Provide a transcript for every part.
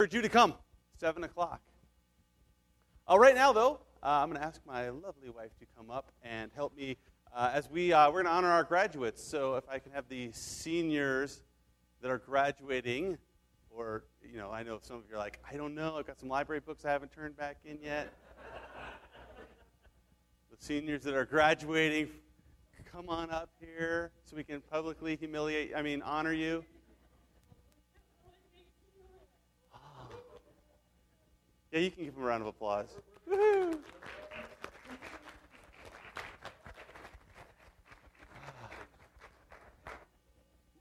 encourage you to come, 7 o'clock. Uh, right now, though, uh, I'm going to ask my lovely wife to come up and help me uh, as we, uh, we're going to honor our graduates. So if I can have the seniors that are graduating, or, you know, I know some of you are like, I don't know, I've got some library books I haven't turned back in yet. the seniors that are graduating, come on up here so we can publicly humiliate, I mean, honor you. Yeah, you can give him a round of applause. Woo-hoo.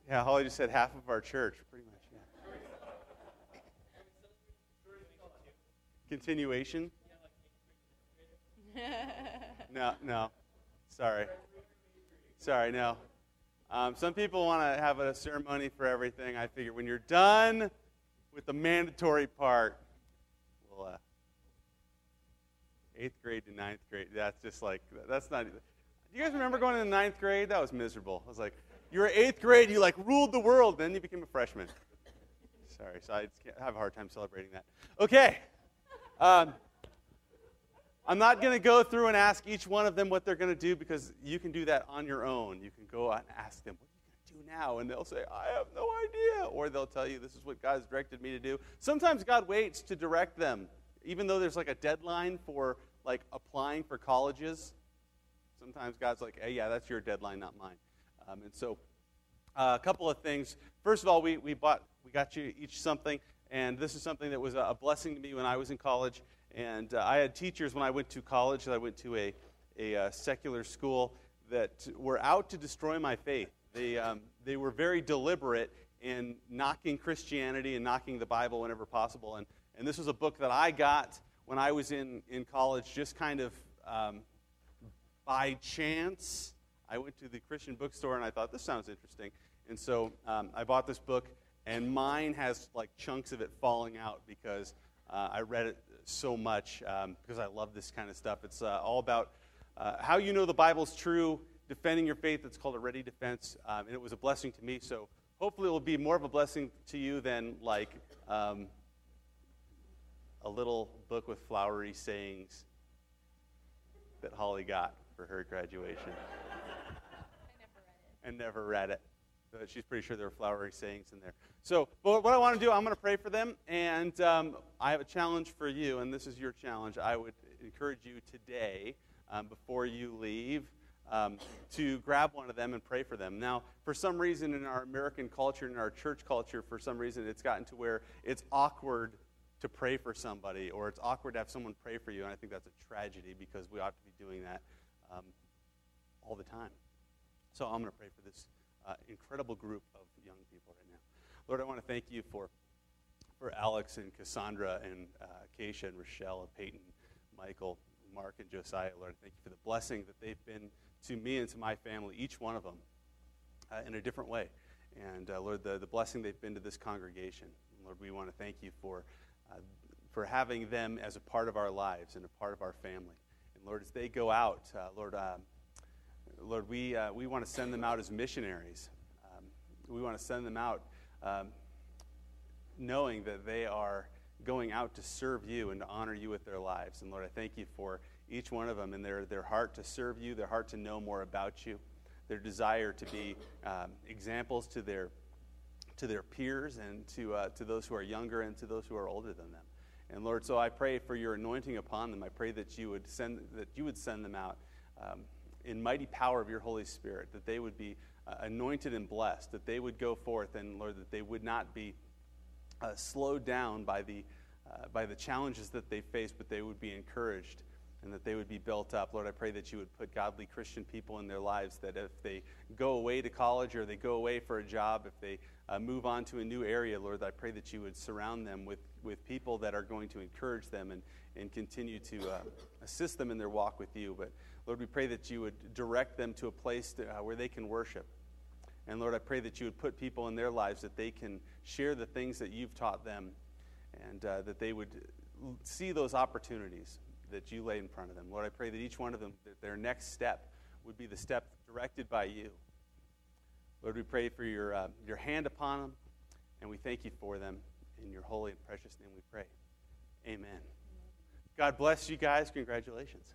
Yeah, Holly just said half of our church, pretty much. Yeah. Continuation? No, no. Sorry. Sorry, no. Um, some people want to have a ceremony for everything. I figure when you're done with the mandatory part, well, uh, eighth grade to ninth grade, that's just like, that's not. Do you guys remember going to ninth grade? That was miserable. I was like, you were eighth grade, you like ruled the world, then you became a freshman. Sorry, so I have a hard time celebrating that. Okay. Um, I'm not going to go through and ask each one of them what they're going to do because you can do that on your own. You can go out and ask them, what do now? And they'll say, I have no idea. Or they'll tell you, this is what God's directed me to do. Sometimes God waits to direct them, even though there's like a deadline for like applying for colleges. Sometimes God's like, hey, yeah, that's your deadline, not mine. Um, and so, uh, a couple of things. First of all, we, we bought, we got you each something, and this is something that was a blessing to me when I was in college. And uh, I had teachers when I went to college. that I went to a, a, a uh, secular school that were out to destroy my faith. They, um, they were very deliberate in knocking Christianity and knocking the Bible whenever possible. And, and this was a book that I got when I was in, in college, just kind of um, by chance. I went to the Christian bookstore and I thought, this sounds interesting. And so um, I bought this book, and mine has like chunks of it falling out because uh, I read it so much um, because I love this kind of stuff. It's uh, all about uh, how you know the Bible's true, defending your faith. It's called a ready defense, um, and it was a blessing to me. So hopefully, it will be more of a blessing to you than like um, a little book with flowery sayings that Holly got for her graduation I never read it. and never read it. So she's pretty sure there were flowery sayings in there. So, but what I want to do, I'm going to pray for them, and um, I have a challenge for you, and this is your challenge. I would encourage you today, um, before you leave, um, to grab one of them and pray for them. Now, for some reason in our American culture, in our church culture, for some reason it's gotten to where it's awkward to pray for somebody, or it's awkward to have someone pray for you, and I think that's a tragedy because we ought to be doing that um, all the time. So I'm going to pray for this uh, incredible group of young people right now. Lord, I want to thank you for, for Alex and Cassandra and uh, Keisha and Rochelle and Peyton, Michael, Mark, and Josiah. Lord, thank you for the blessing that they've been to me and to my family, each one of them, uh, in a different way. And uh, Lord, the, the blessing they've been to this congregation. Lord, we want to thank you for, uh, for having them as a part of our lives and a part of our family. And Lord, as they go out, uh, Lord, um, Lord, we, uh, we want to send them out as missionaries. Um, we want to send them out um, knowing that they are going out to serve you and to honor you with their lives. And Lord, I thank you for each one of them and their, their heart to serve you, their heart to know more about you, their desire to be um, examples to their, to their peers and to, uh, to those who are younger and to those who are older than them. And Lord, so I pray for your anointing upon them. I pray that you would send, that you would send them out um, in mighty power of your Holy Spirit, that they would be uh, anointed and blessed, that they would go forth, and Lord, that they would not be uh, slowed down by the, uh, by the challenges that they face, but they would be encouraged and that they would be built up. Lord, I pray that you would put godly Christian people in their lives, that if they go away to college or they go away for a job, if they uh, move on to a new area, Lord, I pray that you would surround them with, with people that are going to encourage them and, and continue to uh, assist them in their walk with you. But Lord, we pray that you would direct them to a place to, uh, where they can worship. And Lord, I pray that you would put people in their lives that they can share the things that you've taught them and uh, that they would see those opportunities that you lay in front of them. Lord, I pray that each one of them, that their next step would be the step directed by you. Lord, we pray for your, uh, your hand upon them, and we thank you for them. In your holy and precious name we pray. Amen. God bless you guys. Congratulations.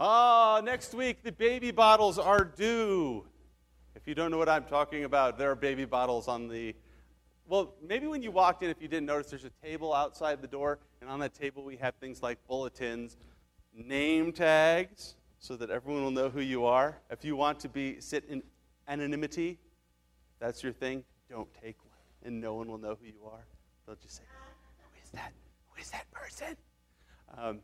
Oh, next week the baby bottles are due. If you don't know what I'm talking about, there are baby bottles on the. Well, maybe when you walked in, if you didn't notice, there's a table outside the door, and on that table we have things like bulletins, name tags, so that everyone will know who you are. If you want to be sit in anonymity, that's your thing. Don't take one, and no one will know who you are. They'll just say, "Who is that? Who is that person?" Um,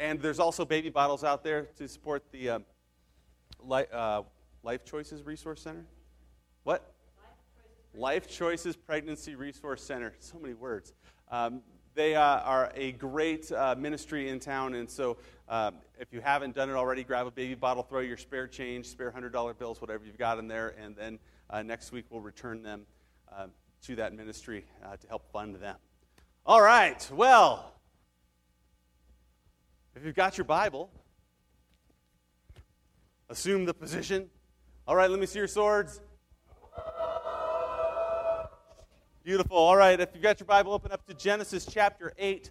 and there's also baby bottles out there to support the um, li- uh, Life Choices Resource Center. What? Life Choices Pregnancy Resource Center. So many words. Um, they uh, are a great uh, ministry in town, and so um, if you haven't done it already, grab a baby bottle, throw your spare change, spare $100 bills, whatever you've got in there, and then uh, next week we'll return them uh, to that ministry uh, to help fund them. All right, well, if you've got your Bible, assume the position. All right, let me see your swords. Beautiful. All right, if you've got your Bible, open up to Genesis chapter 8.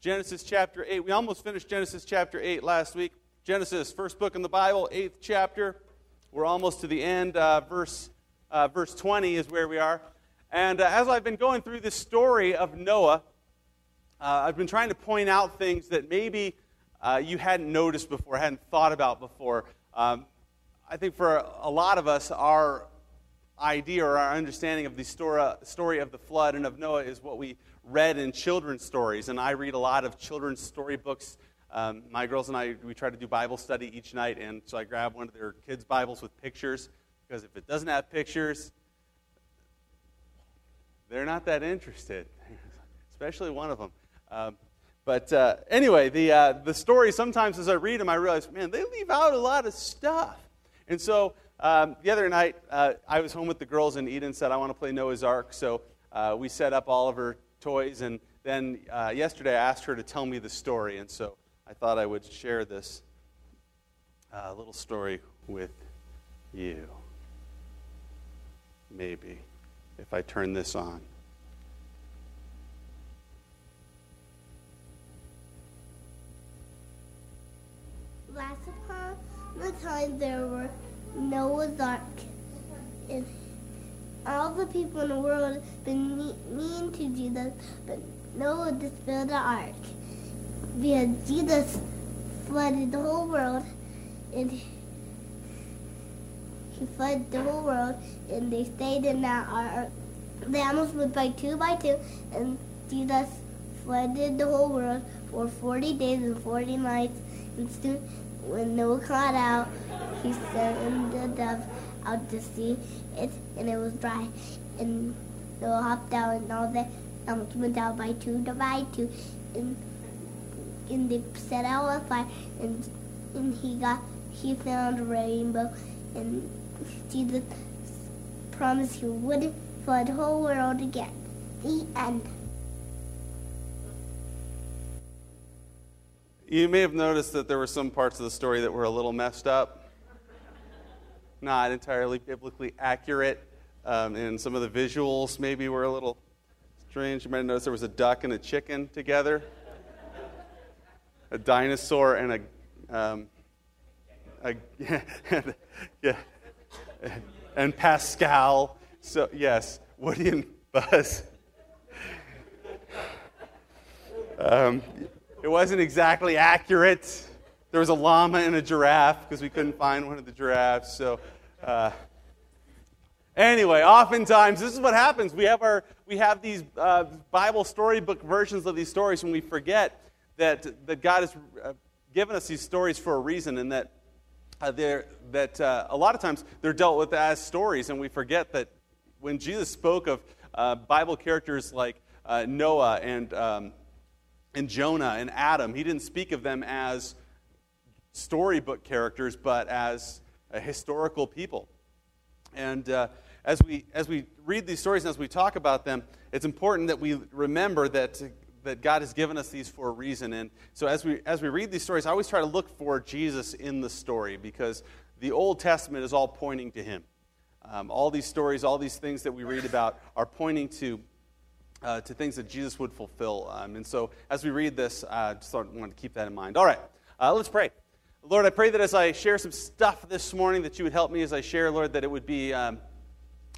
Genesis chapter 8. We almost finished Genesis chapter 8 last week. Genesis, first book in the Bible, eighth chapter. We're almost to the end. Uh, verse, uh, verse 20 is where we are. And uh, as I've been going through this story of Noah, uh, I've been trying to point out things that maybe uh, you hadn't noticed before, hadn't thought about before. Um, I think for a lot of us, our idea or our understanding of the story, of the flood and of Noah is what we read in children's stories. And I read a lot of children's storybooks. Um, my girls and I, we try to do Bible study each night, and so I grab one of their kids' Bibles with pictures, because if it doesn't have pictures, they're not that interested, especially one of them. Um, but uh, anyway, the, uh, the story, sometimes as I read them, I realize, man, they leave out a lot of stuff. And so um, the other night, uh, I was home with the girls, and Eden said, I want to play Noah's Ark. So uh, we set up all of her toys. And then uh, yesterday, I asked her to tell me the story. And so I thought I would share this uh, little story with you. Maybe, if I turn this on. Last upon the time there were Noah's Ark. And all the people in the world have been mean to Jesus, but Noah built an ark. Because Jesus flooded the whole world, and he flooded the whole world, and they stayed in that ark. The animals went by two by two, and Jesus flooded the whole world for 40 days and 40 nights. And soon, when Noah got out, he sent the dove out to see it, and it was dry. And Noah hopped out, and all the animals went out by two by two, and and they set out a fire, and and he got he found a rainbow, and Jesus promised he wouldn't flood the whole world again. The end. You may have noticed that there were some parts of the story that were a little messed up, not entirely biblically accurate, um, and some of the visuals maybe were a little strange. You might have noticed there was a duck and a chicken together, a dinosaur and a, um, a yeah, and Pascal. So yes, Woody and Buzz. Um, it wasn't exactly accurate. There was a llama and a giraffe because we couldn't find one of the giraffes. So, uh, anyway, oftentimes this is what happens. We have our we have these uh, Bible storybook versions of these stories, and we forget that that God has uh, given us these stories for a reason, and that uh, they're, that uh, a lot of times they're dealt with as stories, and we forget that when Jesus spoke of uh, Bible characters like Noah and um, and Jonah and Adam, he didn't speak of them as storybook characters, but as a historical people. And uh, as, we, as we read these stories and as we talk about them, it's important that we remember that that God has given us these for a reason. And so as we, as we read these stories, I always try to look for Jesus in the story because the Old Testament is all pointing to him. Um, all these stories, all these things that we read about are pointing to, uh, to things that Jesus would fulfill. Um, and so as we read this, I just wanted to keep that in mind. All right, uh, let's pray. Lord, I pray that as I share some stuff this morning, that you would help me as I share, Lord, that it would be um,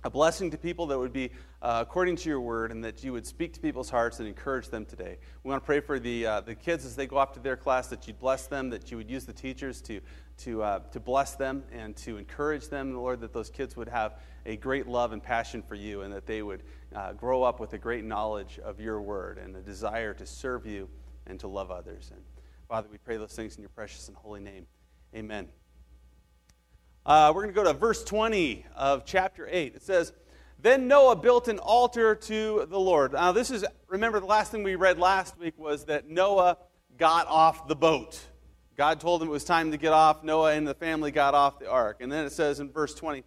a blessing to people, that would be uh, according to your word, and that you would speak to people's hearts and encourage them today. We want to pray for the, uh, the kids as they go off to their class, that you'd bless them, that you would use the teachers to, to, uh, to bless them and to encourage them, Lord, that those kids would have a great love and passion for you, and that they would uh, grow up with a great knowledge of your word and a desire to serve you and to love others. And Father, we pray those things in your precious and holy name. Amen. Uh, we're going to go to verse 20 of chapter 8. It says, then Noah built an altar to the Lord. Now, this is, remember, the last thing we read last week was that Noah got off the boat. God told him it was time to get off. Noah and the family got off the ark. And then it says in verse 20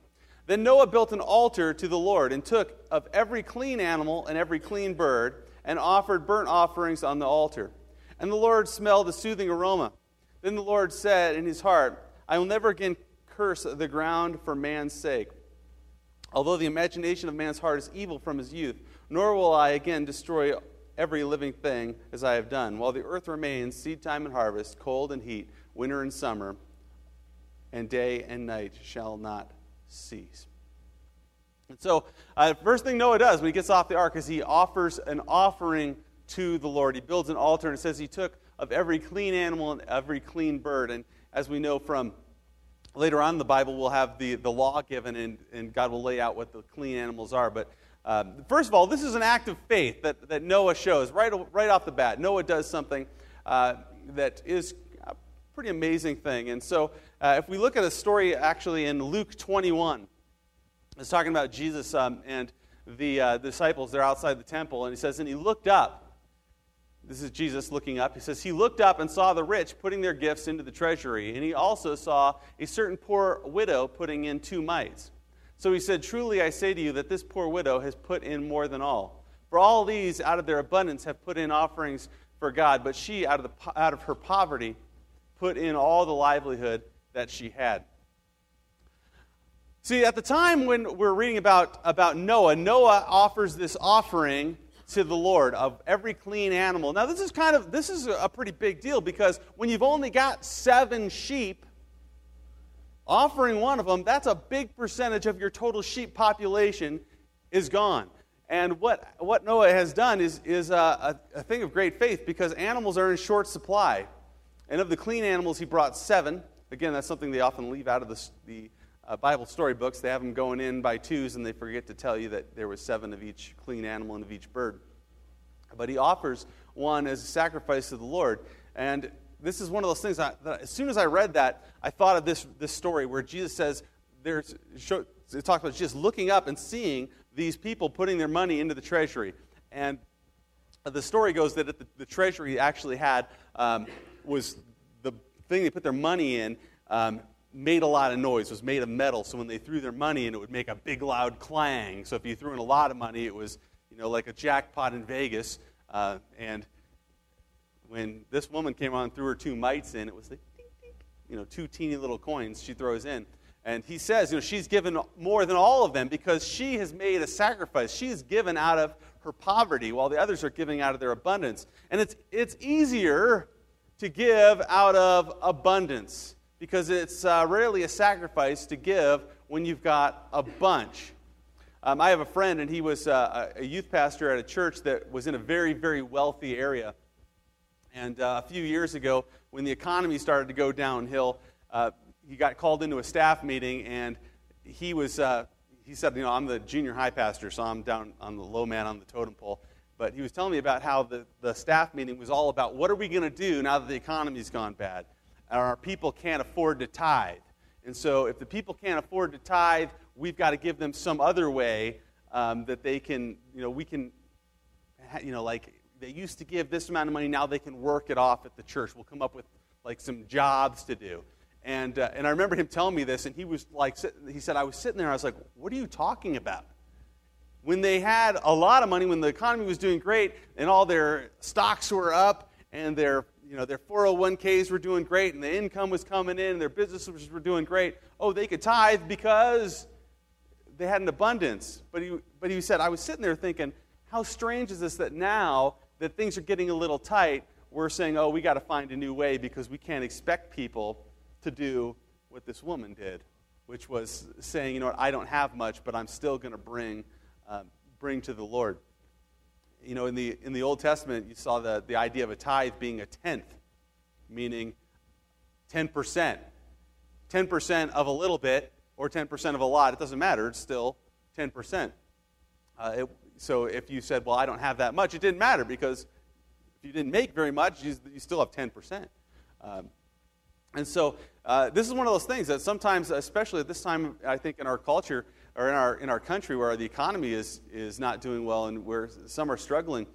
Then Noah built an altar to the Lord and took of every clean animal and every clean bird and offered burnt offerings on the altar. And the Lord smelled a soothing aroma. Then the Lord said in his heart, I will never again curse the ground for man's sake Although the imagination of man's heart is evil from his youth, nor will I again destroy every living thing as I have done. While the earth remains, seed time and harvest, cold and heat, winter and summer, and day and night shall not cease. And so, uh, first thing Noah does when he gets off the ark is he offers an offering to the Lord. He builds an altar and says he took of every clean animal and every clean bird. And as we know from later on in the Bible, we'll have the, the law given, and, and God will lay out what the clean animals are. But um, first of all, this is an act of faith that, that Noah shows right, right off the bat. Noah does something uh, that is a pretty amazing thing. And so, uh, if we look at a story actually in Luke 21, it's talking about Jesus um, and the uh, disciples. They're outside the temple, and he says, And he looked up this is Jesus looking up. He says, He looked up and saw the rich putting their gifts into the treasury, and he also saw a certain poor widow putting in two mites. So he said, Truly I say to you that this poor widow has put in more than all. For all these, out of their abundance, have put in offerings for God, but she, out of, the, out of her poverty, put in all the livelihood that she had. See, at the time when we're reading about, about Noah, Noah offers this offering to the Lord of every clean animal. Now, this is kind of this is a pretty big deal because when you've only got seven sheep, offering one of them, that's a big percentage of your total sheep population is gone. And what, what Noah has done is, is a, a, a thing of great faith because animals are in short supply. And of the clean animals, he brought seven. Again, that's something they often leave out of the, the uh, Bible storybooks, they have them going in by twos and they forget to tell you that there was seven of each clean animal and of each bird. But he offers one as a sacrifice to the Lord. And this is one of those things that, that as soon as I read that, I thought of this, this story where Jesus says, there's, it talks about just looking up and seeing these people putting their money into the treasury. And the story goes that the, the treasury actually had um, was the thing they put their money in um, made a lot of noise, was made of metal. So when they threw their money in, it would make a big loud clang. So if you threw in a lot of money, it was, you know, like a jackpot in Vegas. Uh, and when this woman came on and threw her two mites in, it was like, you know, two teeny little coins she throws in. And he says, you know, she's given more than all of them because she has made a sacrifice. She has given out of her poverty while the others are giving out of their abundance. And it's, it's easier to give out of abundance because it's uh, rarely a sacrifice to give when you've got a bunch. Um, I have a friend, and he was uh, a youth pastor at a church that was in a very, very wealthy area. And uh, a few years ago, when the economy started to go downhill, uh, he got called into a staff meeting, and he was. Uh, he said, "You know, I'm the junior high pastor, so I'm down on the low man on the totem pole." But he was telling me about how the, the staff meeting was all about what are we going to do now that the economy's gone bad our people can't afford to tithe. And so, if the people can't afford to tithe, we've got to give them some other way um, that they can, you know, we can, you know, like they used to give this amount of money, now they can work it off at the church. We'll come up with like some jobs to do. And, uh, and I remember him telling me this, and he was like, he said, I was sitting there, I was like, what are you talking about? when they had a lot of money, when the economy was doing great, and all their stocks were up, and their you know their 401ks were doing great, and the income was coming in, and their businesses were doing great. Oh, they could tithe because they had an abundance. But he, but he said, I was sitting there thinking, how strange is this that now that things are getting a little tight, we're saying, oh, we got to find a new way because we can't expect people to do what this woman did, which was saying, you know what, I don't have much, but I'm still going to bring, um, bring to the Lord. You know, in the, in the Old Testament, you saw the, the idea of a tithe being a tenth, meaning 10%. 10% of a little bit or 10% of a lot, it doesn't matter. It's still 10%. Uh, it, so if you said, well, I don't have that much, it didn't matter because if you didn't make very much, you, you still have 10%. Um, and so uh, this is one of those things that sometimes, especially at this time, I think in our culture or in our, in our country where the economy is, is not doing well and where some are struggling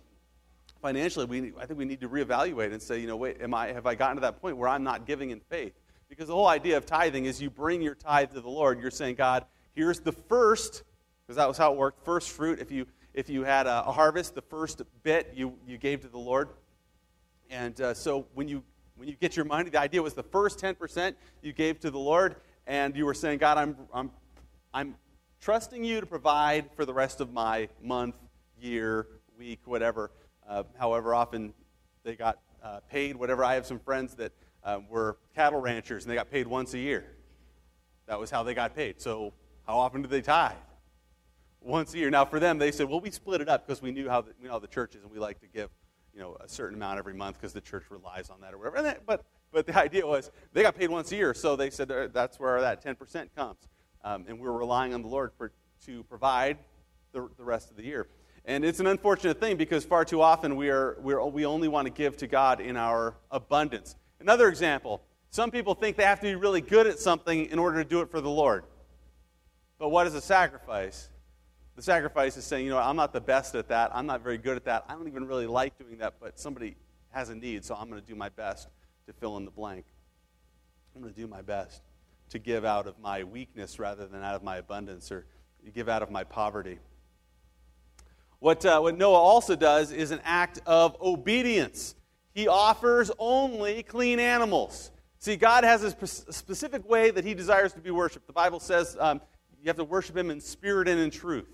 financially, we, I think we need to reevaluate and say, you know, wait, am I, have I gotten to that point where I'm not giving in faith? Because the whole idea of tithing is you bring your tithe to the Lord. You're saying, God, here's the first, because that was how it worked, first fruit. If you, if you had a, harvest, the first bit you, you gave to the Lord. And uh, so when you, when you get your money, the idea was the first 10% you gave to the Lord, and you were saying, God, I'm, I'm, I'm trusting you to provide for the rest of my month, year, week, whatever, uh, however often they got uh, paid, whatever. I have some friends that um, were cattle ranchers, and they got paid once a year. That was how they got paid. So, how often did they tithe? Once a year. Now, for them, they said, well, we split it up because we knew how the, we know the church is, and we like to give you know, a certain amount every month because the church relies on that or whatever. But, but the idea was they got paid once a year, so they said that's where that 10% comes. Um, and we're relying on the Lord for, to provide the, the rest of the year. And it's an unfortunate thing because far too often we, are, we, are, we only want to give to God in our abundance. Another example some people think they have to be really good at something in order to do it for the Lord. But what is a sacrifice? The sacrifice is saying, you know, I'm not the best at that. I'm not very good at that. I don't even really like doing that, but somebody has a need, so I'm going to do my best to fill in the blank. I'm going to do my best to give out of my weakness rather than out of my abundance or give out of my poverty. What, uh, what Noah also does is an act of obedience he offers only clean animals. See, God has a specific way that he desires to be worshiped. The Bible says um, you have to worship him in spirit and in truth.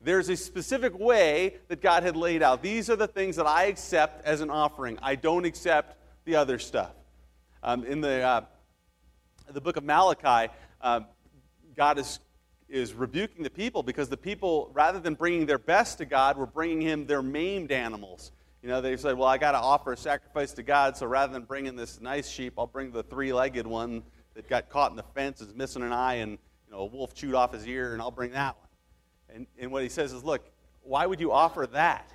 There's a specific way that God had laid out. These are the things that I accept as an offering. I don't accept the other stuff. Um, in the, uh, the book of Malachi, uh, God is, is rebuking the people because the people, rather than bringing their best to God, were bringing him their maimed animals. You know, they said, well, I got to offer a sacrifice to God, so rather than bringing this nice sheep, I'll bring the three legged one that got caught in the fence, is missing an eye, and you know, a wolf chewed off his ear, and I'll bring that one. And, and what he says is, look, why would you offer that?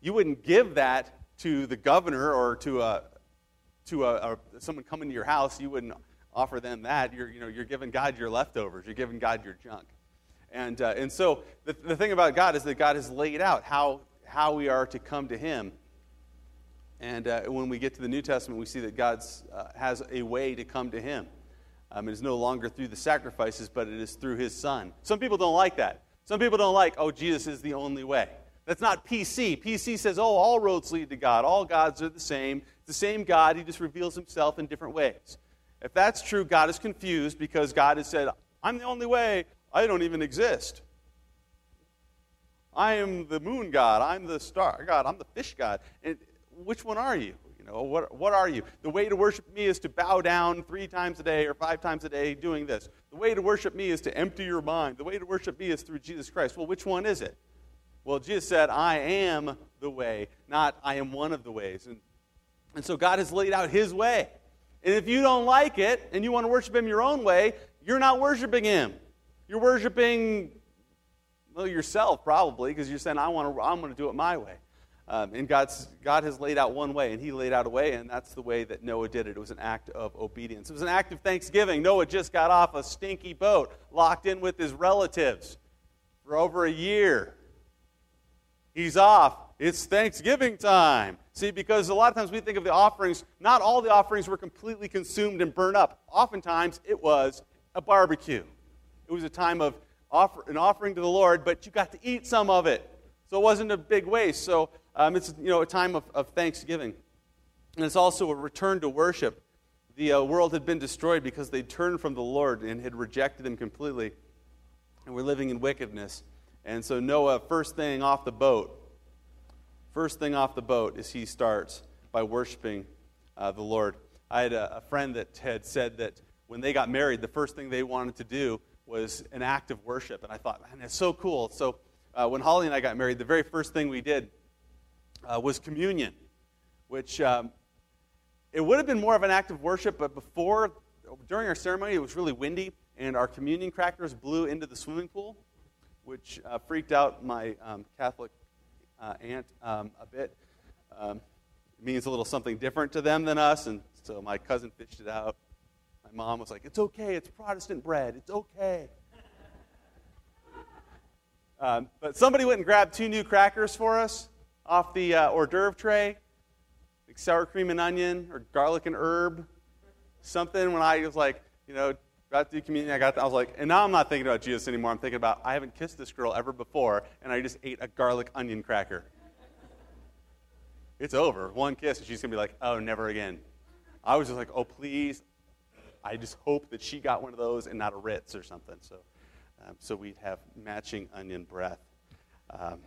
You wouldn't give that to the governor or to, a, to a, a someone coming to your house. You wouldn't offer them that. You're, you know, you're giving God your leftovers, you're giving God your junk. And, uh, and so the, the thing about God is that God has laid out how, how we are to come to Him and uh, when we get to the New Testament, we see that God uh, has a way to come to Him. Um, it is no longer through the sacrifices, but it is through His Son. Some people don't like that. Some people don't like, oh, Jesus is the only way. That's not PC. PC says, oh, all roads lead to God. All gods are the same. It's the same God. He just reveals Himself in different ways. If that's true, God is confused because God has said, I'm the only way. I don't even exist. I am the moon god. I'm the star god. I'm the fish god. And which one are you? You know, what, what are you? The way to worship me is to bow down three times a day or five times a day doing this. The way to worship me is to empty your mind. The way to worship me is through Jesus Christ. Well, which one is it? Well, Jesus said, I am the way, not I am one of the ways. And, and so God has laid out his way. And if you don't like it and you want to worship him your own way, you're not worshiping him. You're worshiping well, yourself probably because you're saying I want to I'm going to do it my way. Um, and God's, God has laid out one way, and He laid out a way, and that's the way that Noah did it. It was an act of obedience. It was an act of thanksgiving. Noah just got off a stinky boat, locked in with his relatives for over a year. He's off. It's Thanksgiving time. See, because a lot of times we think of the offerings, not all the offerings were completely consumed and burned up. Oftentimes it was a barbecue, it was a time of, offer, an offering to the Lord, but you got to eat some of it. So it wasn't a big waste. So um, it's you know, a time of, of thanksgiving. And it's also a return to worship. The uh, world had been destroyed because they turned from the Lord and had rejected Him completely. And we're living in wickedness. And so Noah, first thing off the boat, first thing off the boat is he starts by worshiping uh, the Lord. I had a, a friend that had said that when they got married, the first thing they wanted to do was an act of worship. And I thought, man, that's so cool. So uh, when Holly and I got married, the very first thing we did uh, was communion, which um, it would have been more of an act of worship, but before, during our ceremony, it was really windy, and our communion crackers blew into the swimming pool, which uh, freaked out my um, Catholic uh, aunt um, a bit. Um, it means a little something different to them than us, and so my cousin fished it out. My mom was like, It's okay, it's Protestant bread, it's okay. Um, but somebody went and grabbed two new crackers for us off the uh, hors d'oeuvre tray, like sour cream and onion or garlic and herb, something. When I was like, you know, got the communion, I got, I was like, and now I'm not thinking about Jesus anymore. I'm thinking about I haven't kissed this girl ever before, and I just ate a garlic onion cracker. It's over. One kiss, and she's gonna be like, oh, never again. I was just like, oh, please. I just hope that she got one of those and not a Ritz or something. So, um, so we'd have matching onion breath. Um,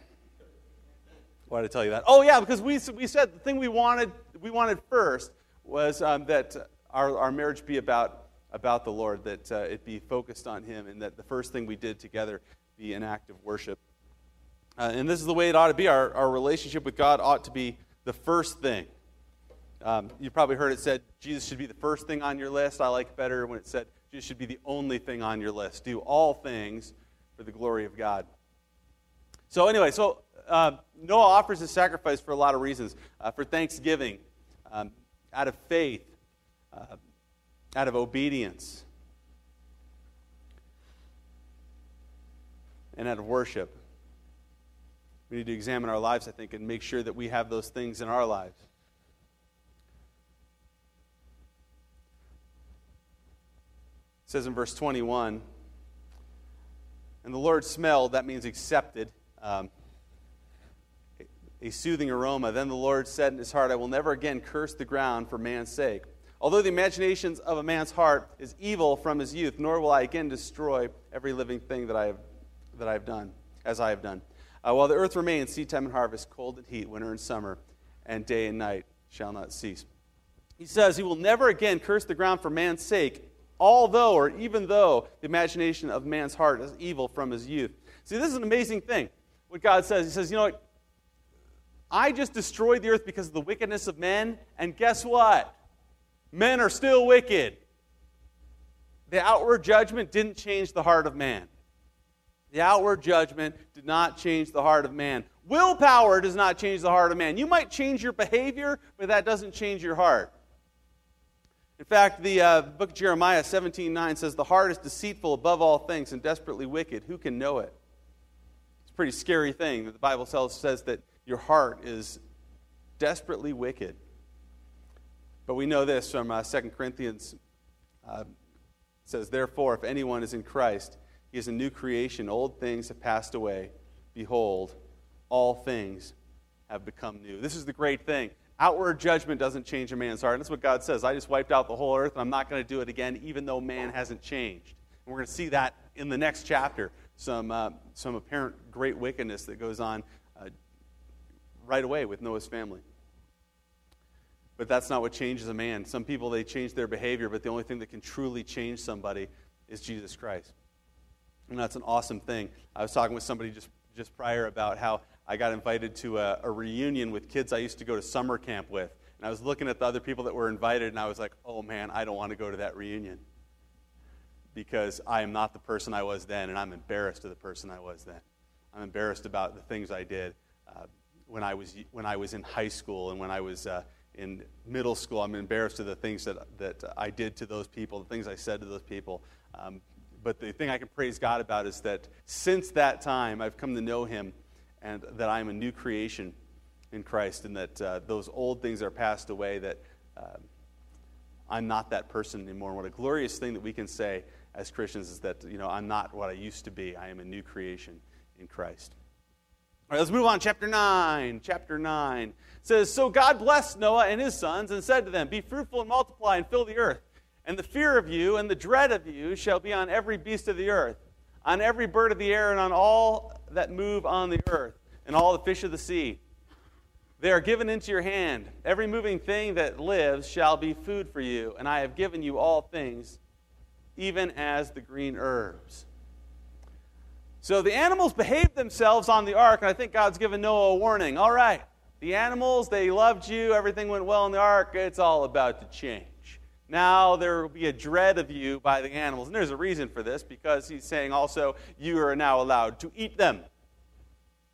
why did I tell you that? Oh, yeah, because we, we said the thing we wanted, we wanted first was um, that our, our marriage be about, about the Lord, that uh, it be focused on Him, and that the first thing we did together be an act of worship. Uh, and this is the way it ought to be. Our, our relationship with God ought to be the first thing. Um, you probably heard it said Jesus should be the first thing on your list. I like better when it said Jesus should be the only thing on your list. Do all things for the glory of God. So, anyway, so uh, Noah offers his sacrifice for a lot of reasons uh, for thanksgiving, um, out of faith, uh, out of obedience, and out of worship. We need to examine our lives, I think, and make sure that we have those things in our lives. It says in verse 21 And the Lord smelled, that means accepted, um, a soothing aroma. Then the Lord said in his heart, I will never again curse the ground for man's sake. Although the imaginations of a man's heart is evil from his youth, nor will I again destroy every living thing that I have, that I have done, as I have done. Uh, while the earth remains, seed time and harvest, cold and heat, winter and summer, and day and night shall not cease. He says he will never again curse the ground for man's sake, although or even though the imagination of man's heart is evil from his youth. See, this is an amazing thing. What God says, He says, you know what? I just destroyed the earth because of the wickedness of men, and guess what? Men are still wicked. The outward judgment didn't change the heart of man. The outward judgment did not change the heart of man. Willpower does not change the heart of man. You might change your behavior, but that doesn't change your heart. In fact, the uh, book of Jeremiah 17 9 says, The heart is deceitful above all things and desperately wicked. Who can know it? It's a pretty scary thing that the Bible says that your heart is desperately wicked. But we know this from uh, 2 Corinthians. Uh, says, Therefore, if anyone is in Christ, he is a new creation. Old things have passed away. Behold, all things have become new. This is the great thing. Outward judgment doesn't change a man's heart. And that's what God says. I just wiped out the whole earth, and I'm not going to do it again, even though man hasn't changed. And we're going to see that in the next chapter some, uh, some apparent great wickedness that goes on uh, right away with Noah's family. But that's not what changes a man. Some people, they change their behavior, but the only thing that can truly change somebody is Jesus Christ. And that's an awesome thing. I was talking with somebody just, just prior about how I got invited to a, a, reunion with kids I used to go to summer camp with. And I was looking at the other people that were invited, and I was like, oh man, I don't want to go to that reunion. Because I am not the person I was then, and I'm embarrassed of the person I was then. I'm embarrassed about the things I did uh, when, I was, when I was in high school and when I was uh, in middle school. I'm embarrassed of the things that, that I did to those people, the things I said to those people. Um, but the thing I can praise God about is that since that time, I've come to know Him and that I'm a new creation in Christ, and that uh, those old things are passed away, that uh, I'm not that person anymore. And what a glorious thing that we can say as Christians is that, you know, I'm not what I used to be. I am a new creation in Christ. All right, let's move on. Chapter 9. Chapter 9 says, So God blessed Noah and his sons and said to them, Be fruitful and multiply and fill the earth. And the fear of you and the dread of you shall be on every beast of the earth, on every bird of the air, and on all that move on the earth, and all the fish of the sea. They are given into your hand. Every moving thing that lives shall be food for you, and I have given you all things, even as the green herbs. So the animals behaved themselves on the ark, and I think God's given Noah a warning. All right, the animals, they loved you, everything went well in the ark, it's all about to change. Now there will be a dread of you by the animals. And there's a reason for this, because he's saying also, you are now allowed to eat them,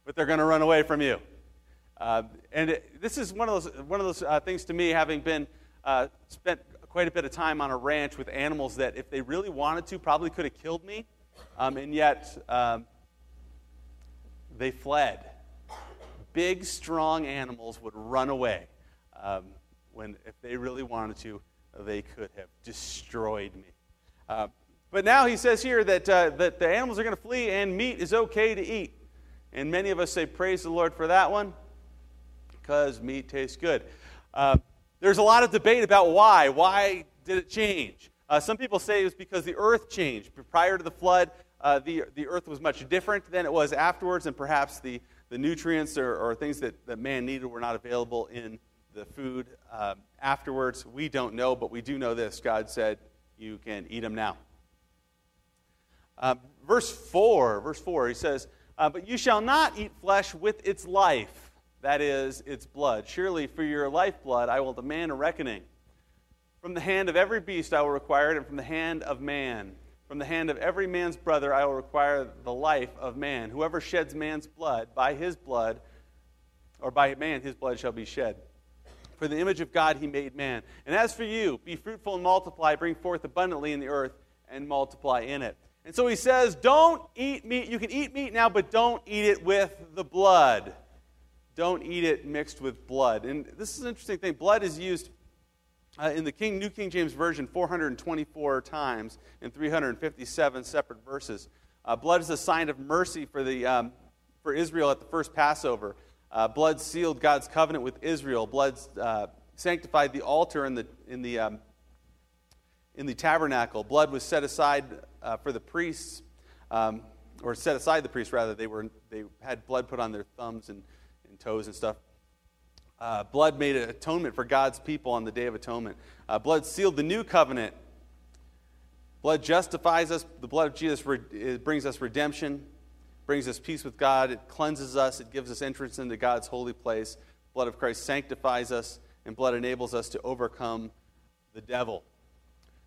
but they're going to run away from you. Uh, and it, this is one of those, one of those uh, things to me, having been uh, spent quite a bit of time on a ranch with animals that, if they really wanted to, probably could have killed me um, and yet um, they fled. Big, strong animals would run away. Um, when, if they really wanted to, they could have destroyed me. Uh, but now he says here that, uh, that the animals are going to flee and meat is okay to eat. And many of us say, Praise the Lord for that one, because meat tastes good. Uh, there's a lot of debate about why. Why did it change? Uh, some people say it was because the earth changed. Prior to the flood, uh, the, the earth was much different than it was afterwards, and perhaps the, the nutrients or, or things that, that man needed were not available in the food uh, afterwards. We don't know, but we do know this God said, You can eat them now. Uh, verse 4, verse 4, he says, uh, But you shall not eat flesh with its life, that is, its blood. Surely for your lifeblood I will demand a reckoning. From the hand of every beast I will require it, and from the hand of man. From the hand of every man's brother I will require the life of man. Whoever sheds man's blood, by his blood, or by man, his blood shall be shed. For the image of God he made man. And as for you, be fruitful and multiply, bring forth abundantly in the earth, and multiply in it. And so he says, Don't eat meat. You can eat meat now, but don't eat it with the blood. Don't eat it mixed with blood. And this is an interesting thing. Blood is used uh, in the King, New King James Version 424 times in 357 separate verses. Uh, blood is a sign of mercy for, the, um, for Israel at the first Passover. Uh, blood sealed God's covenant with Israel. Blood uh, sanctified the altar in the, in, the, um, in the tabernacle. Blood was set aside uh, for the priests, um, or set aside the priests, rather. They, were, they had blood put on their thumbs and, and toes and stuff. Uh, blood made an atonement for God's people on the Day of Atonement. Uh, blood sealed the new covenant. Blood justifies us. The blood of Jesus re- brings us redemption, brings us peace with God. It cleanses us. It gives us entrance into God's holy place. Blood of Christ sanctifies us, and blood enables us to overcome the devil.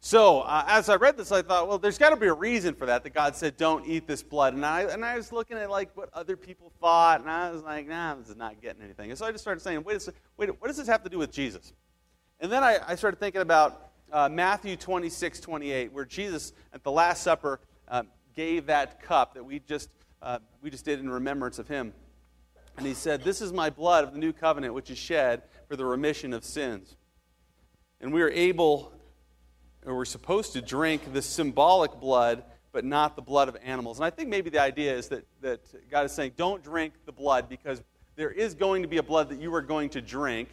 So, uh, as I read this, I thought, well, there's got to be a reason for that, that God said, don't eat this blood. And I, and I was looking at, like, what other people thought, and I was like, nah, this is not getting anything. And so I just started saying, wait, a, wait what does this have to do with Jesus? And then I, I started thinking about uh, Matthew 26, 28, where Jesus, at the Last Supper, uh, gave that cup that we just, uh, we just did in remembrance of him. And he said, This is my blood of the new covenant, which is shed for the remission of sins. And we are able we're supposed to drink the symbolic blood, but not the blood of animals. And I think maybe the idea is that, that God is saying, don't drink the blood because there is going to be a blood that you are going to drink.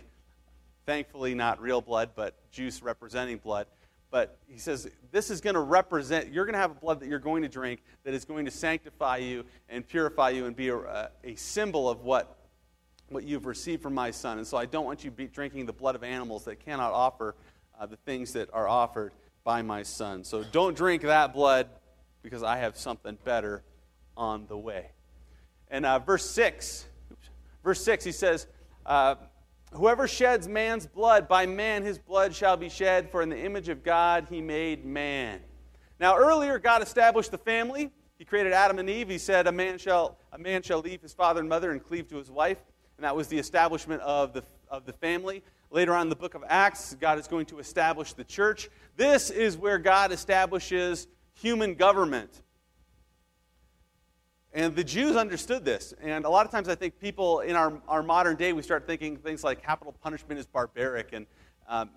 Thankfully, not real blood, but juice representing blood. But he says, this is going to represent, you're going to have a blood that you're going to drink that is going to sanctify you and purify you and be a, a symbol of what, what you've received from my son. And so I don't want you be drinking the blood of animals that cannot offer uh, the things that are offered by my son. So don't drink that blood because I have something better on the way. And uh, verse 6, oops, verse 6, he says, uh, Whoever sheds man's blood, by man his blood shall be shed, for in the image of God he made man. Now, earlier, God established the family. He created Adam and Eve. He said, A man shall, a man shall leave his father and mother and cleave to his wife. And that was the establishment of the, of the family. Later on in the book of Acts, God is going to establish the church. This is where God establishes human government. And the Jews understood this. And a lot of times I think people in our, our modern day, we start thinking things like capital punishment is barbaric and, um,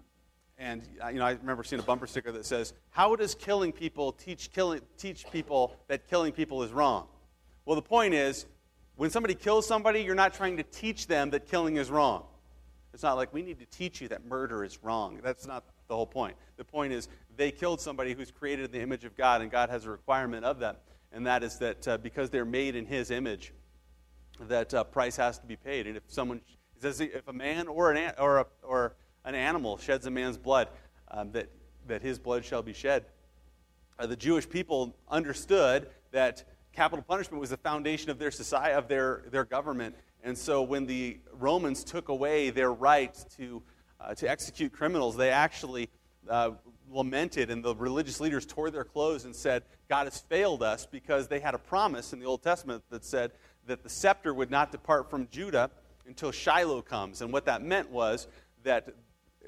and uh, you know, I remember seeing a bumper sticker that says, "How does killing people teach killing teach people that killing people is wrong?" Well, the point is, when somebody kills somebody, you're not trying to teach them that killing is wrong. It's not like we need to teach you that murder is wrong. That's not the whole point. The point is they killed somebody who's created in the image of God, and God has a requirement of them, and that is that uh, because they're made in His image, that uh, price has to be paid. And if someone, says if a man or an or a, or an animal sheds a man's blood, um, that that his blood shall be shed. Uh, the Jewish people understood that capital punishment was the foundation of their society, of their, their government. And so when the Romans took away their right to, uh, to execute criminals, they actually uh, lamented, and the religious leaders tore their clothes and said, God has failed us because they had a promise in the Old Testament that said that the scepter would not depart from Judah until Shiloh comes. And what that meant was that,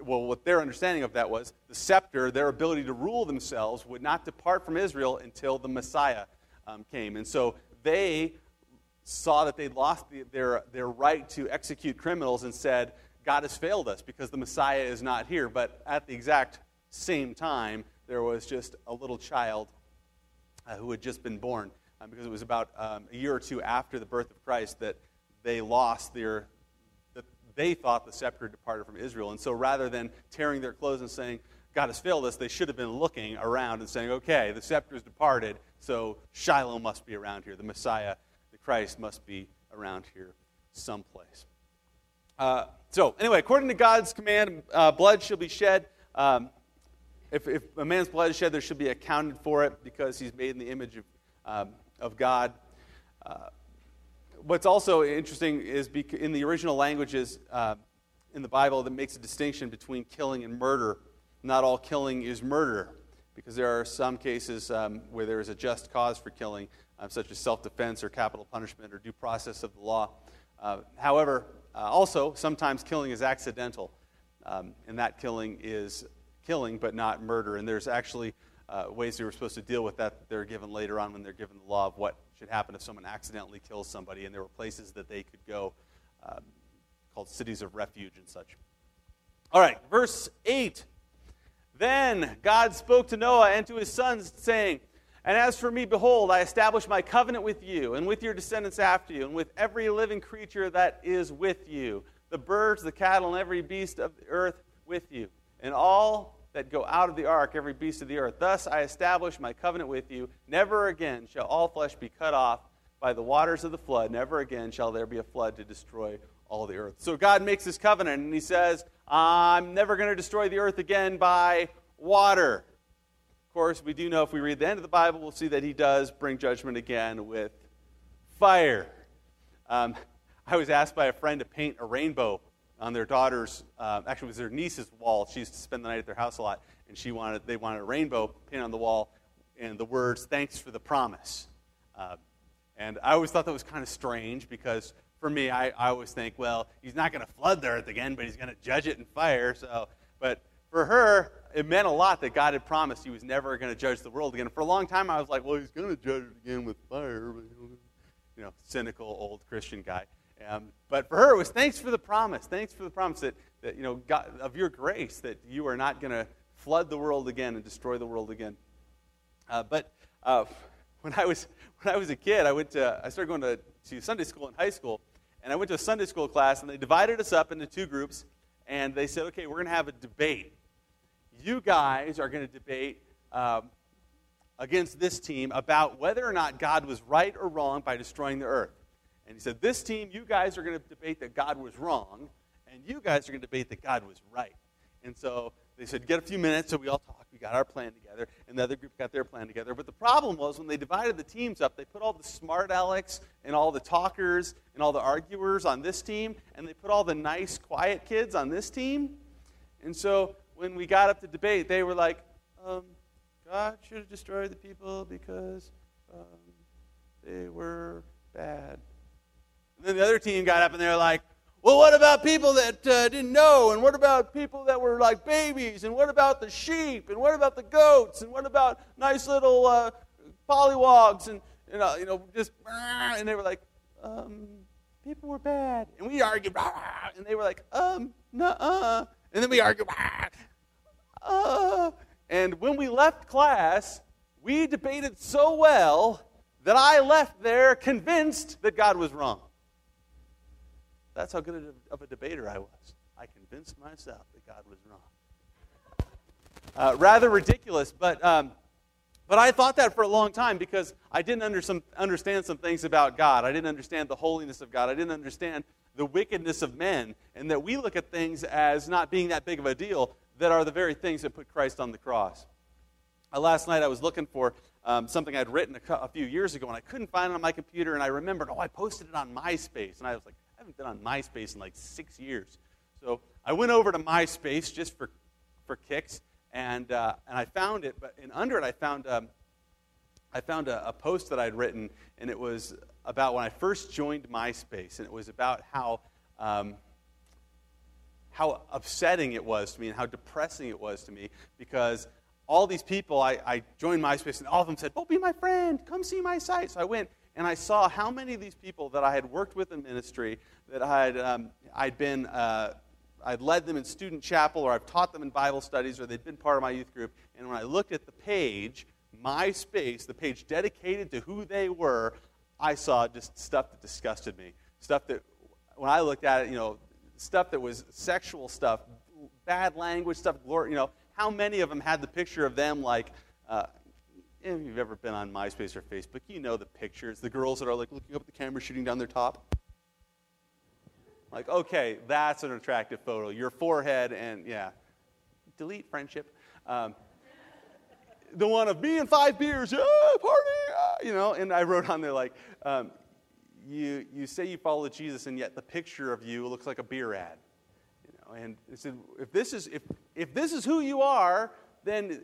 well, what their understanding of that was, the scepter, their ability to rule themselves, would not depart from Israel until the Messiah um, came. And so they saw that they'd lost the, their, their right to execute criminals and said, God has failed us because the Messiah is not here. But at the exact same time, there was just a little child uh, who had just been born. Um, because it was about um, a year or two after the birth of Christ that they lost their, that they thought the scepter departed from Israel. And so rather than tearing their clothes and saying, God has failed us, they should have been looking around and saying, okay, the scepter has departed, so Shiloh must be around here. The Messiah, Christ, must be around here someplace. Uh, so, anyway, according to God's command, uh, blood shall be shed. Um, if, if, a man's blood is shed, there should be accounted for it because he's made in the image of, um, of God. Uh, what's also interesting is in the original languages uh, in the Bible that makes a distinction between killing and murder. Not all killing is murder because there are some cases um, where there is a just cause for killing, such as self defense or capital punishment or due process of the law. Uh, however, uh, also, sometimes killing is accidental, um, and that killing is killing but not murder. And there's actually uh, ways they were supposed to deal with that that they're given later on when they're given the law of what should happen if someone accidentally kills somebody, and there were places that they could go um, called cities of refuge and such. All right, verse 8. Then God spoke to Noah and to his sons, saying, And as for me, behold, I establish my covenant with you, and with your descendants after you, and with every living creature that is with you, the birds, the cattle, and every beast of the earth with you, and all that go out of the ark, every beast of the earth. Thus I establish my covenant with you. Never again shall all flesh be cut off by the waters of the flood. Never again shall there be a flood to destroy all the earth. So God makes this covenant, and He says, I'm never going to destroy the earth again by water. Of course, we do know if we read the end of the Bible, we'll see that He does bring judgment again with fire. Um, I was asked by a friend to paint a rainbow on their daughter's, uh, actually, it was their niece's wall. She used to spend the night at their house a lot, and she wanted, they wanted a rainbow painted on the wall and the words, Thanks for the promise. Uh, and I always thought that was kind of strange because for me, I, I always think, well, he's not going to flood the earth again, but he's going to judge it in fire. So, but for her, it meant a lot that God had promised he was never going to judge the world again. For a long time, I was like, well, he's going to judge it again with fire. You know, cynical old Christian guy. Um, but for her, it was thanks for the promise. Thanks for the promise that, that you know, God, of your grace that you are not going to flood the world again and destroy the world again. Uh, but uh, when I was when I was a kid, I went to I started going to, to Sunday school in high school, and I went to a Sunday school class, and they divided us up into two groups, and they said, okay, we're going to have a debate. You guys are going to debate um, against this team about whether or not God was right or wrong by destroying the earth. And he said, this team, you guys are going to debate that God was wrong, and you guys are going to debate that God was right. And so they said, get a few minutes, so we all talked. We got our plan together, and the other group got their plan together. But the problem was when they divided the teams up, they put all the smart Alex and all the talkers and all the arguers on this team, and they put all the nice, quiet kids on this team. And so when we got up to debate, they were like, um, God should have destroyed the people because um, they were bad. And then the other team got up and they were like, well, what about people that uh, didn't know? And what about people that were like babies? And what about the sheep? And what about the goats? And what about nice little uh, pollywogs? And, you know, you know, just, and they were like, um, people were bad. And we argued, and they were like, um, nuh-uh. And then we argued, And when we left class, we debated so well that I left there convinced that God was wrong. That's how good of a debater I was. I convinced myself that God was wrong. Uh, rather ridiculous, but, um, but I thought that for a long time because I didn't under some, understand some things about God. I didn't understand the holiness of God. I didn't understand the wickedness of men, and that we look at things as not being that big of a deal that are the very things that put Christ on the cross. Uh, last night I was looking for um, something I'd written a, a, few years ago, and I couldn't find it on my computer, and I remembered, oh, I posted it on MySpace. And I was like, I haven't been on MySpace in like six years. So I went over to MySpace just for, for kicks, and, uh, and I found it, but in under it I found, um, I found a, a post that I'd written, and it was about when I first joined MySpace, and it was about how, um, how upsetting it was to me and how depressing it was to me because all these people, I, I joined MySpace, and all of them said, Oh, be my friend, come see my site. So I went, and I saw how many of these people that I had worked with in ministry, that I had, um, I'd been, uh, I'd led them in student chapel, or I've taught them in Bible studies, or they'd been part of my youth group. And when I looked at the page, MySpace, the page dedicated to who they were, I saw just stuff that disgusted me. Stuff that, when I looked at it, you know, stuff that was sexual stuff, bad language stuff, glory, you know, how many of them had the picture of them like, uh, if you've ever been on MySpace or Facebook, you know the pictures. The girls that are like looking up at the camera, shooting down their top. Like, okay, that's an attractive photo. Your forehead and, yeah. Delete friendship. Um, the one of me and five beers, yeah, party, you know. And I wrote on there, like, um, you, you say you follow Jesus, and yet the picture of you looks like a beer ad. You know, and if this is, if, if this is who you are, then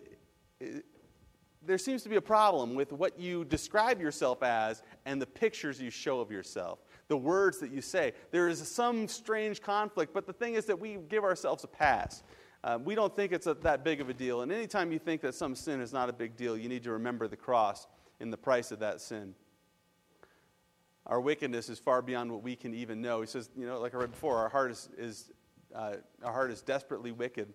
there seems to be a problem with what you describe yourself as and the pictures you show of yourself, the words that you say. There is some strange conflict, but the thing is that we give ourselves a pass. Uh, we don't think it's a, that big of a deal. And anytime you think that some sin is not a big deal, you need to remember the cross and the price of that sin. Our wickedness is far beyond what we can even know. He says, you know, like I read before, our heart is, is uh, our heart is desperately wicked.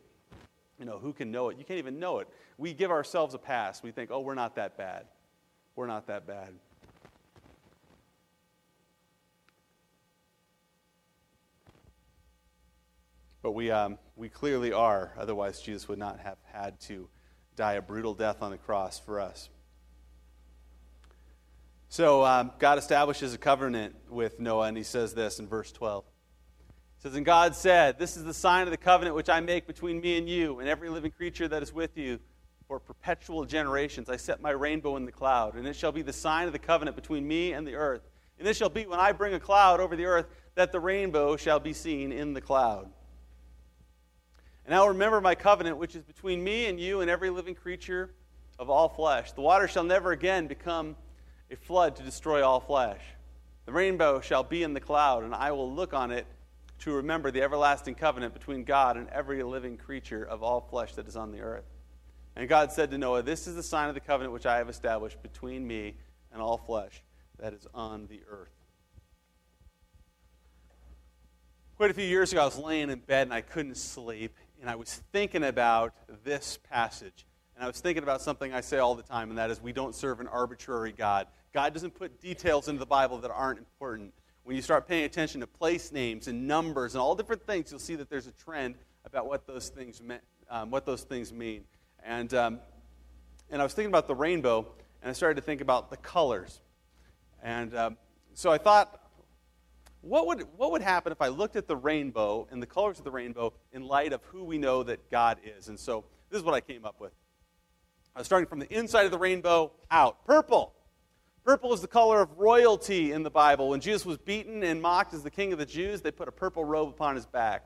You know, who can know it? You can't even know it. We give ourselves a pass. We think, oh, we're not that bad. We're not that bad. But we, um, we clearly are. Otherwise, Jesus would not have had to die a brutal death on the cross for us. So, um, God establishes a covenant with Noah, and he says this in verse 12 He says, And God said, This is the sign of the covenant which I make between me and you and every living creature that is with you for perpetual generations. I set my rainbow in the cloud, and it shall be the sign of the covenant between me and the earth. And this shall be when I bring a cloud over the earth, that the rainbow shall be seen in the cloud. And I will remember my covenant, which is between me and you and every living creature of all flesh. The water shall never again become a flood to destroy all flesh. The rainbow shall be in the cloud, and I will look on it to remember the everlasting covenant between God and every living creature of all flesh that is on the earth. And God said to Noah, This is the sign of the covenant which I have established between me and all flesh that is on the earth. Quite a few years ago, I was laying in bed and I couldn't sleep, and I was thinking about this passage. And I was thinking about something I say all the time, and that is we don't serve an arbitrary God. God doesn't put details into the Bible that aren't important when you start paying attention to place names and numbers and all different things, you'll see that there's a trend about what those things meant, um, what those things mean. And um, and I was thinking about the rainbow, and I started to think about the colors. And um, so I thought, what would what would happen if I looked at the rainbow and the colors of the rainbow in light of who we know that God is? And so this is what I came up with. I starting from the inside of the rainbow out, purple. Purple is the color of royalty in the Bible. When Jesus was beaten and mocked as the king of the Jews, they put a purple robe upon his back.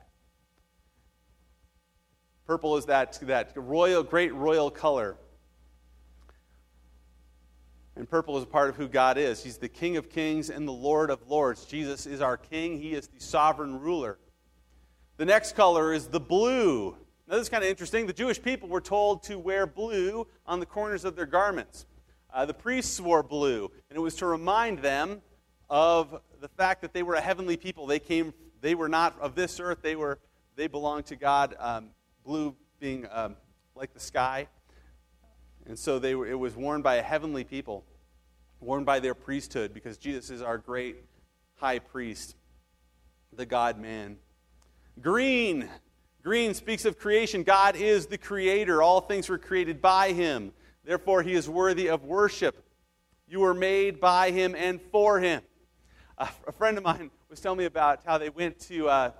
Purple is that, that royal, great royal color. And purple is a part of who God is. He's the King of kings and the Lord of lords. Jesus is our King, He is the sovereign ruler. The next color is the blue. Now, this is kind of interesting. The Jewish people were told to wear blue on the corners of their garments. Uh, the priests wore blue, and it was to remind them of the fact that they were a heavenly people. They came, they were not of this earth. They were, they belonged to God. Um, blue being um, like the sky, And so they were, it was worn by a heavenly people, worn by their priesthood, because Jesus is our great high priest, the God man. Green. Green speaks of creation. God is the creator. All things were created by him. Therefore, he is worthy of worship. You were made by him and for him. a friend of mine was telling me about how they went to uh,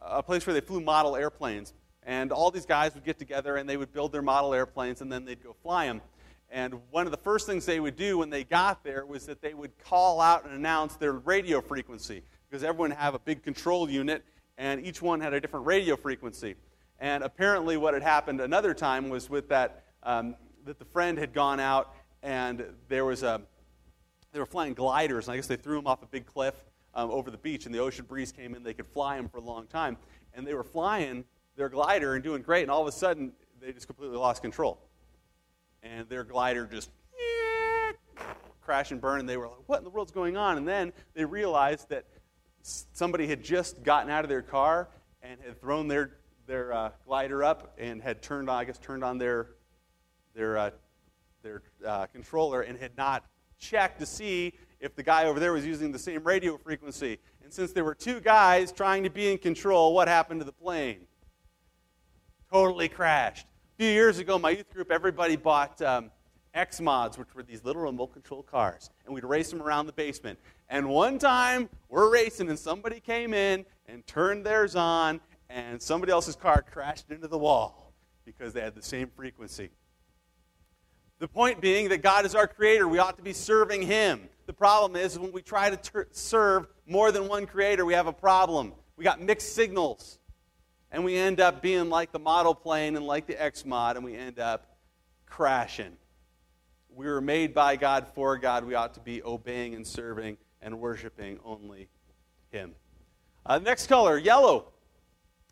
a place where they flew model airplanes. And all these guys would get together and they would build their model airplanes and then they'd go fly them. And one of the first things they would do when they got there was that they would call out and announce their radio frequency because everyone have a big control unit and each one had a different radio frequency. And apparently, what had happened another time was with that um, that the friend had gone out and there was a they were flying gliders, and I guess they threw them off a big cliff um, over the beach, and the ocean breeze came in. They could fly them for a long time, and they were flying their glider and doing great, and all of a sudden they just completely lost control, and their glider just crash and burn, and they were like, "What in the world's going on?" And then they realized that somebody had just gotten out of their car and had thrown their their uh, glider up and had turned on, I guess, turned on their their uh, their uh, controller and had not checked to see if the guy over there was using the same radio frequency. And since there were two guys trying to be in control, what happened to the plane? Totally crashed. A few years ago, my youth group, everybody bought um, X mods, which were these little remote control cars, and we'd race them around the basement. And one time, we're racing, and somebody came in and turned theirs on, and somebody else's car crashed into the wall because they had the same frequency. The point being that God is our creator. We ought to be serving Him. The problem is when we try to ter- serve more than one creator, we have a problem. We got mixed signals. And we end up being like the model plane and like the X mod, and we end up crashing. We were made by God for God. We ought to be obeying and serving and worshiping only Him. Uh, next color, yellow.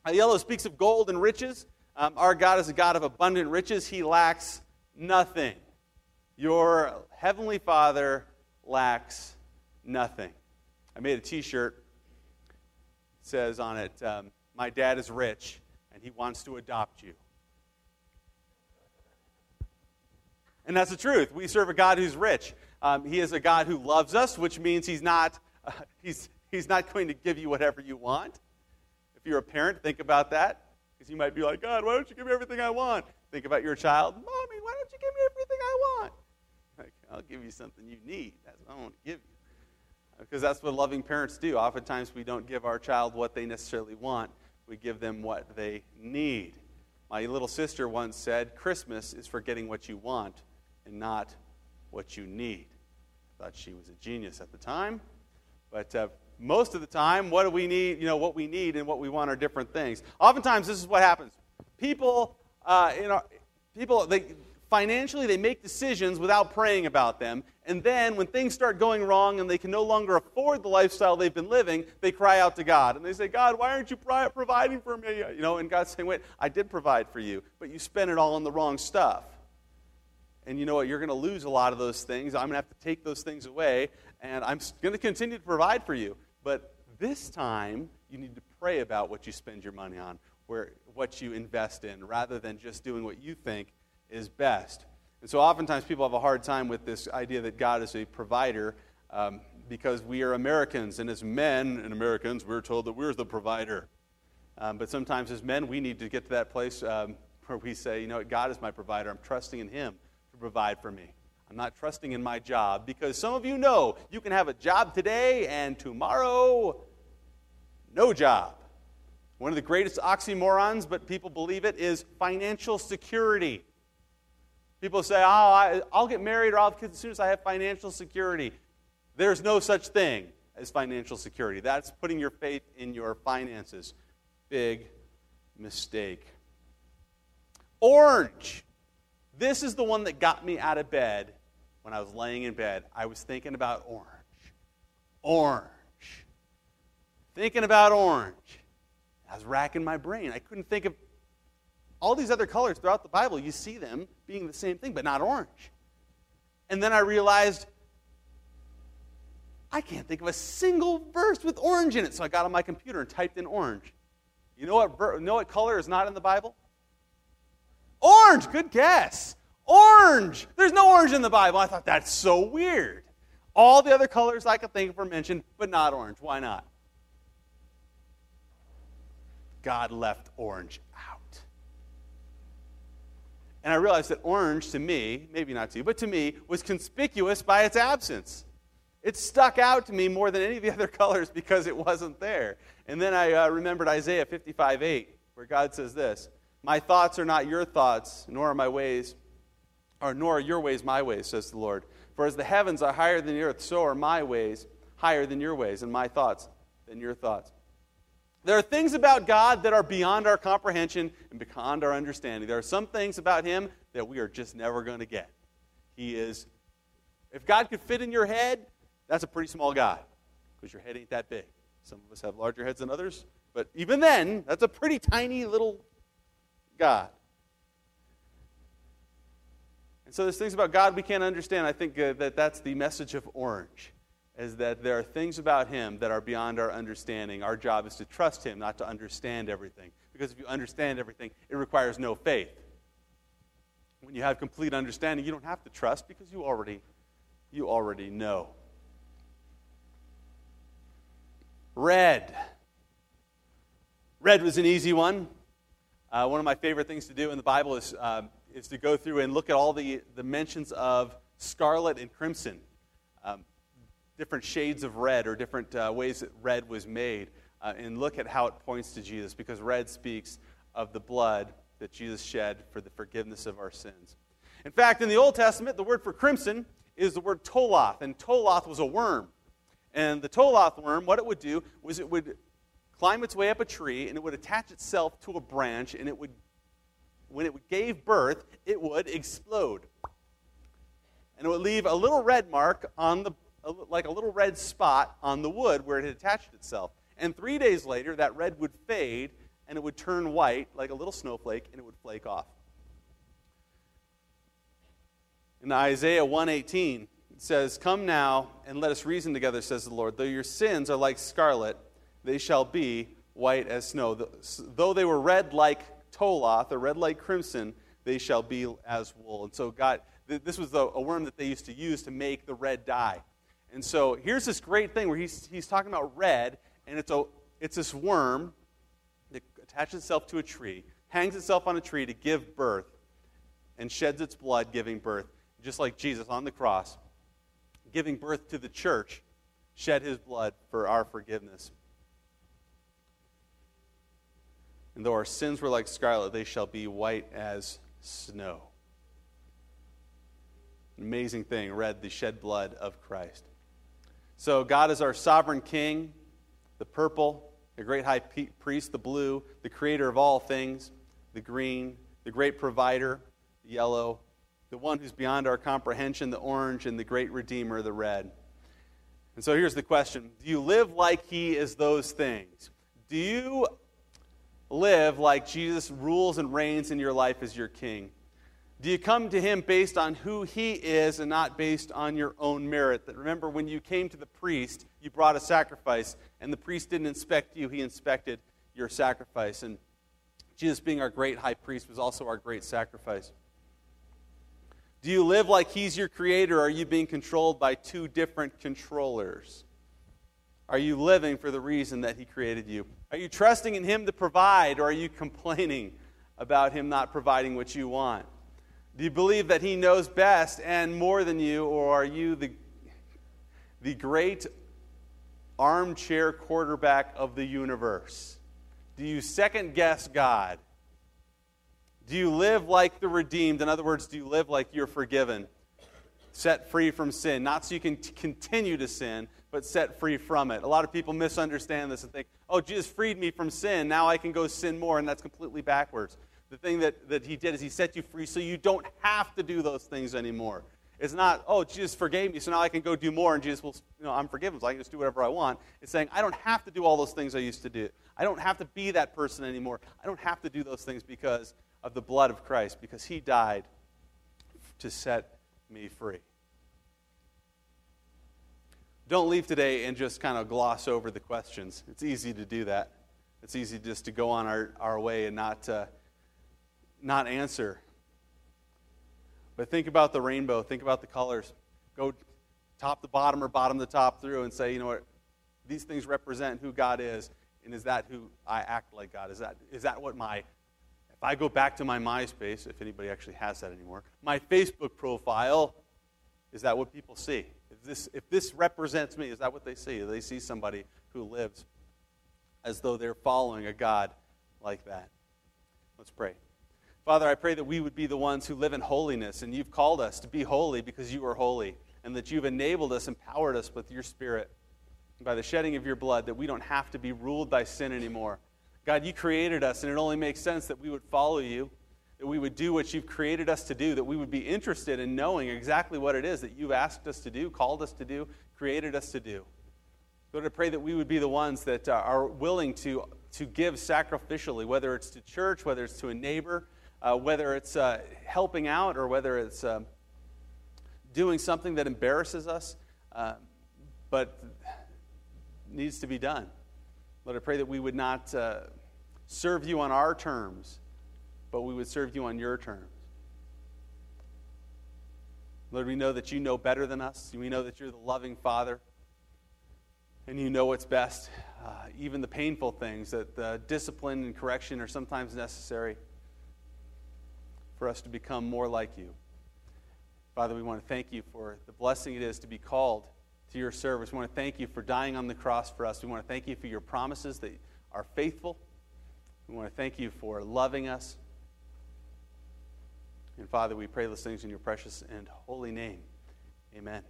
Uh, yellow speaks of gold and riches. Um, our God is a God of abundant riches. He lacks nothing. Your heavenly Father lacks nothing. I made a t shirt. It says on it, um, My dad is rich and he wants to adopt you. And that's the truth. We serve a God who's rich. Um, he is a God who loves us, which means he's not, uh, he's, he's not going to give you whatever you want. If you're a parent, think about that. Because you might be like, God, why don't you give me everything I want? Think about your child. Mommy, why don't you give me everything I want? Like, I'll give you something you need. That's what I want to give you. Because that's what loving parents do. Oftentimes, we don't give our child what they necessarily want, we give them what they need. My little sister once said, Christmas is for getting what you want and not what you need. I thought she was a genius at the time. But uh, most of the time, what do we need? You know, what we need and what we want are different things. Oftentimes, this is what happens. People, uh, you know, people, they, financially, they make decisions without praying about them. And then when things start going wrong and they can no longer afford the lifestyle they've been living, they cry out to God. And they say, God, why aren't you providing for me? You know, and God's saying, wait, I did provide for you, but you spent it all on the wrong stuff. And you know what? You're going to lose a lot of those things. I'm going to have to take those things away, and I'm going to continue to provide for you. But this time, you need to pray about what you spend your money on, where, what you invest in, rather than just doing what you think is best. And so oftentimes people have a hard time with this idea that God is a provider um, because we are Americans, and as men and Americans, we're told that we're the provider. Um, but sometimes as men, we need to get to that place um, where we say, you know, God is my provider. I'm trusting in Him provide for me. I'm not trusting in my job because some of you know you can have a job today and tomorrow, no job. One of the greatest oxymorons, but people believe it, is financial security. People say, oh, I'll get married or I'll have kids as soon as I have financial security. There's no such thing as financial security. That's putting your faith in your finances. Big mistake. Orange. This is the one that got me out of bed when I was laying in bed, I was thinking about orange. Orange. Thinking about orange. I was racking my brain. I couldn't think of all these other colors throughout the Bible. You see them being the same thing, but not orange. And then I realized I can't think of a single verse with orange in it. So I got on my computer and typed in orange. You know what, ver- know what color is not in the Bible? Orange. Good guess. Orange! There's no orange in the Bible. I thought that's so weird. All the other colors I could think of were mentioned, but not orange. Why not? God left orange out. And I realized that orange to me, maybe not to you, but to me, was conspicuous by its absence. It stuck out to me more than any of the other colors because it wasn't there. And then I uh, remembered Isaiah 55 8, where God says this My thoughts are not your thoughts, nor are my ways, or nor are your ways my ways, says the Lord. For as the heavens are higher than the earth, so are my ways higher than your ways, and my thoughts than your thoughts. There are things about God that are beyond our comprehension and beyond our understanding. There are some things about Him that we are just never going to get. He is, if God could fit in your head, that's a pretty small God because your head ain't that big. Some of us have larger heads than others, but even then, that's a pretty tiny little God. And so there's things about God we can't understand. I think uh, that that's the message of Orange is that there are things about him that are beyond our understanding. Our job is to trust him, not to understand everything. Because if you understand everything, it requires no faith. When you have complete understanding, you don't have to trust because you already you already know. Red. Red was an easy one. Uh, one of my favorite things to do in the Bible is, uh, is to go through and look at all the, the mentions of scarlet and crimson. Um, different shades of red or different uh, ways that red was made uh, and look at how it points to Jesus because red speaks of the blood that Jesus shed for the forgiveness of our sins. In fact, in the Old Testament, the word for crimson is the word toloth, and toloth was a worm. And the toloth worm, what it would do was it would climb its way up a tree and it would attach itself to a branch and it would when it gave birth, it would explode. And it would leave a little red mark on the like a little red spot on the wood where it had attached itself. And three days later, that red would fade and it would turn white like a little snowflake and it would flake off. In Isaiah 118, it says, Come now and let us reason together, says the Lord. Though your sins are like scarlet, they shall be white as snow. Though they were red like toloth or red like crimson, they shall be as wool. And so, God, this was a worm that they used to use to make the red dye. And so here's this great thing where he's, he's talking about red, and it's, a, it's this worm that attaches itself to a tree, hangs itself on a tree to give birth, and sheds its blood giving birth, just like Jesus on the cross, giving birth to the church, shed his blood for our forgiveness. And though our sins were like scarlet, they shall be white as snow. Amazing thing, red, the shed blood of Christ. So God is our sovereign king, the purple, the great high priest, the blue, the creator of all things, the green, the great provider, the yellow, the one who's beyond our comprehension, the orange, and the great redeemer, the red. And so here's the question Do you live like he is those things? Do you live like Jesus rules and reigns in your life as your king? Do you come to him based on who he is and not based on your own merit? That remember when you came to the priest, you brought a sacrifice, and the priest didn't inspect you, he inspected your sacrifice. And Jesus, being our great high priest, was also our great sacrifice. Do you live like he's your creator, or are you being controlled by two different controllers? Are you living for the reason that he created you? Are you trusting in him to provide, or are you complaining about him not providing what you want? Do you believe that he knows best and more than you, or are you the, the great armchair quarterback of the universe? Do you second guess God? Do you live like the redeemed? In other words, do you live like you're forgiven, set free from sin? Not so you can t- continue to sin, but set free from it. A lot of people misunderstand this and think, oh, Jesus freed me from sin. Now I can go sin more, and that's completely backwards the thing that, that he did is he set you free so you don't have to do those things anymore. It's not, oh, Jesus forgave me, so now I can go do more, and Jesus will, you know, I'm forgiven, so I can just do whatever I want. It's saying, I don't have to do all those things I used to do. I don't have to be that person anymore. I don't have to do those things because of the blood of Christ, because he died to set me free. Don't leave today and just kind of gloss over the questions. It's easy to do that. It's easy just to go on our, our way and not. Uh, not answer. But think about the rainbow, think about the colors. Go top to bottom or bottom to top through and say, you know what, these things represent who God is, and is that who I act like God? Is that, is that what my, if I go back to my MySpace, if anybody actually has that anymore, my Facebook profile, is that what people see? If this, if this represents me, is that what they see? They see somebody who lives as though they're following a God like that. Let's pray. Father, I pray that we would be the ones who live in holiness, and you've called us to be holy because you are holy, and that you've enabled us, empowered us with your Spirit by the shedding of your blood, that we don't have to be ruled by sin anymore. God, you created us, and it only makes sense that we would follow you, that we would do what you've created us to do, that we would be interested in knowing exactly what it is that you've asked us to do, called us to do, created us to do. Lord, I pray that we would be the ones that uh, are willing to, to give sacrificially, whether it's to church, whether it's to a neighbor, uh, whether it's uh, helping out, or whether it's uh, doing something that embarrasses us, uh, but needs to be done. Lord, I pray that we would not uh, serve you on our terms, but we would serve you on your terms. Lord, we know that you know better than us. We know that you're the loving Father and you know what's best. Uh, even the painful things, that the discipline and correction are sometimes necessary for us to become more like you. Father, we want to thank you for the blessing it is to be called to your service. We want to thank you for dying on the cross for us. We want to thank you for your promises that are faithful. We want to thank you for loving us. And Father, we pray those things in your precious and holy name. Amen.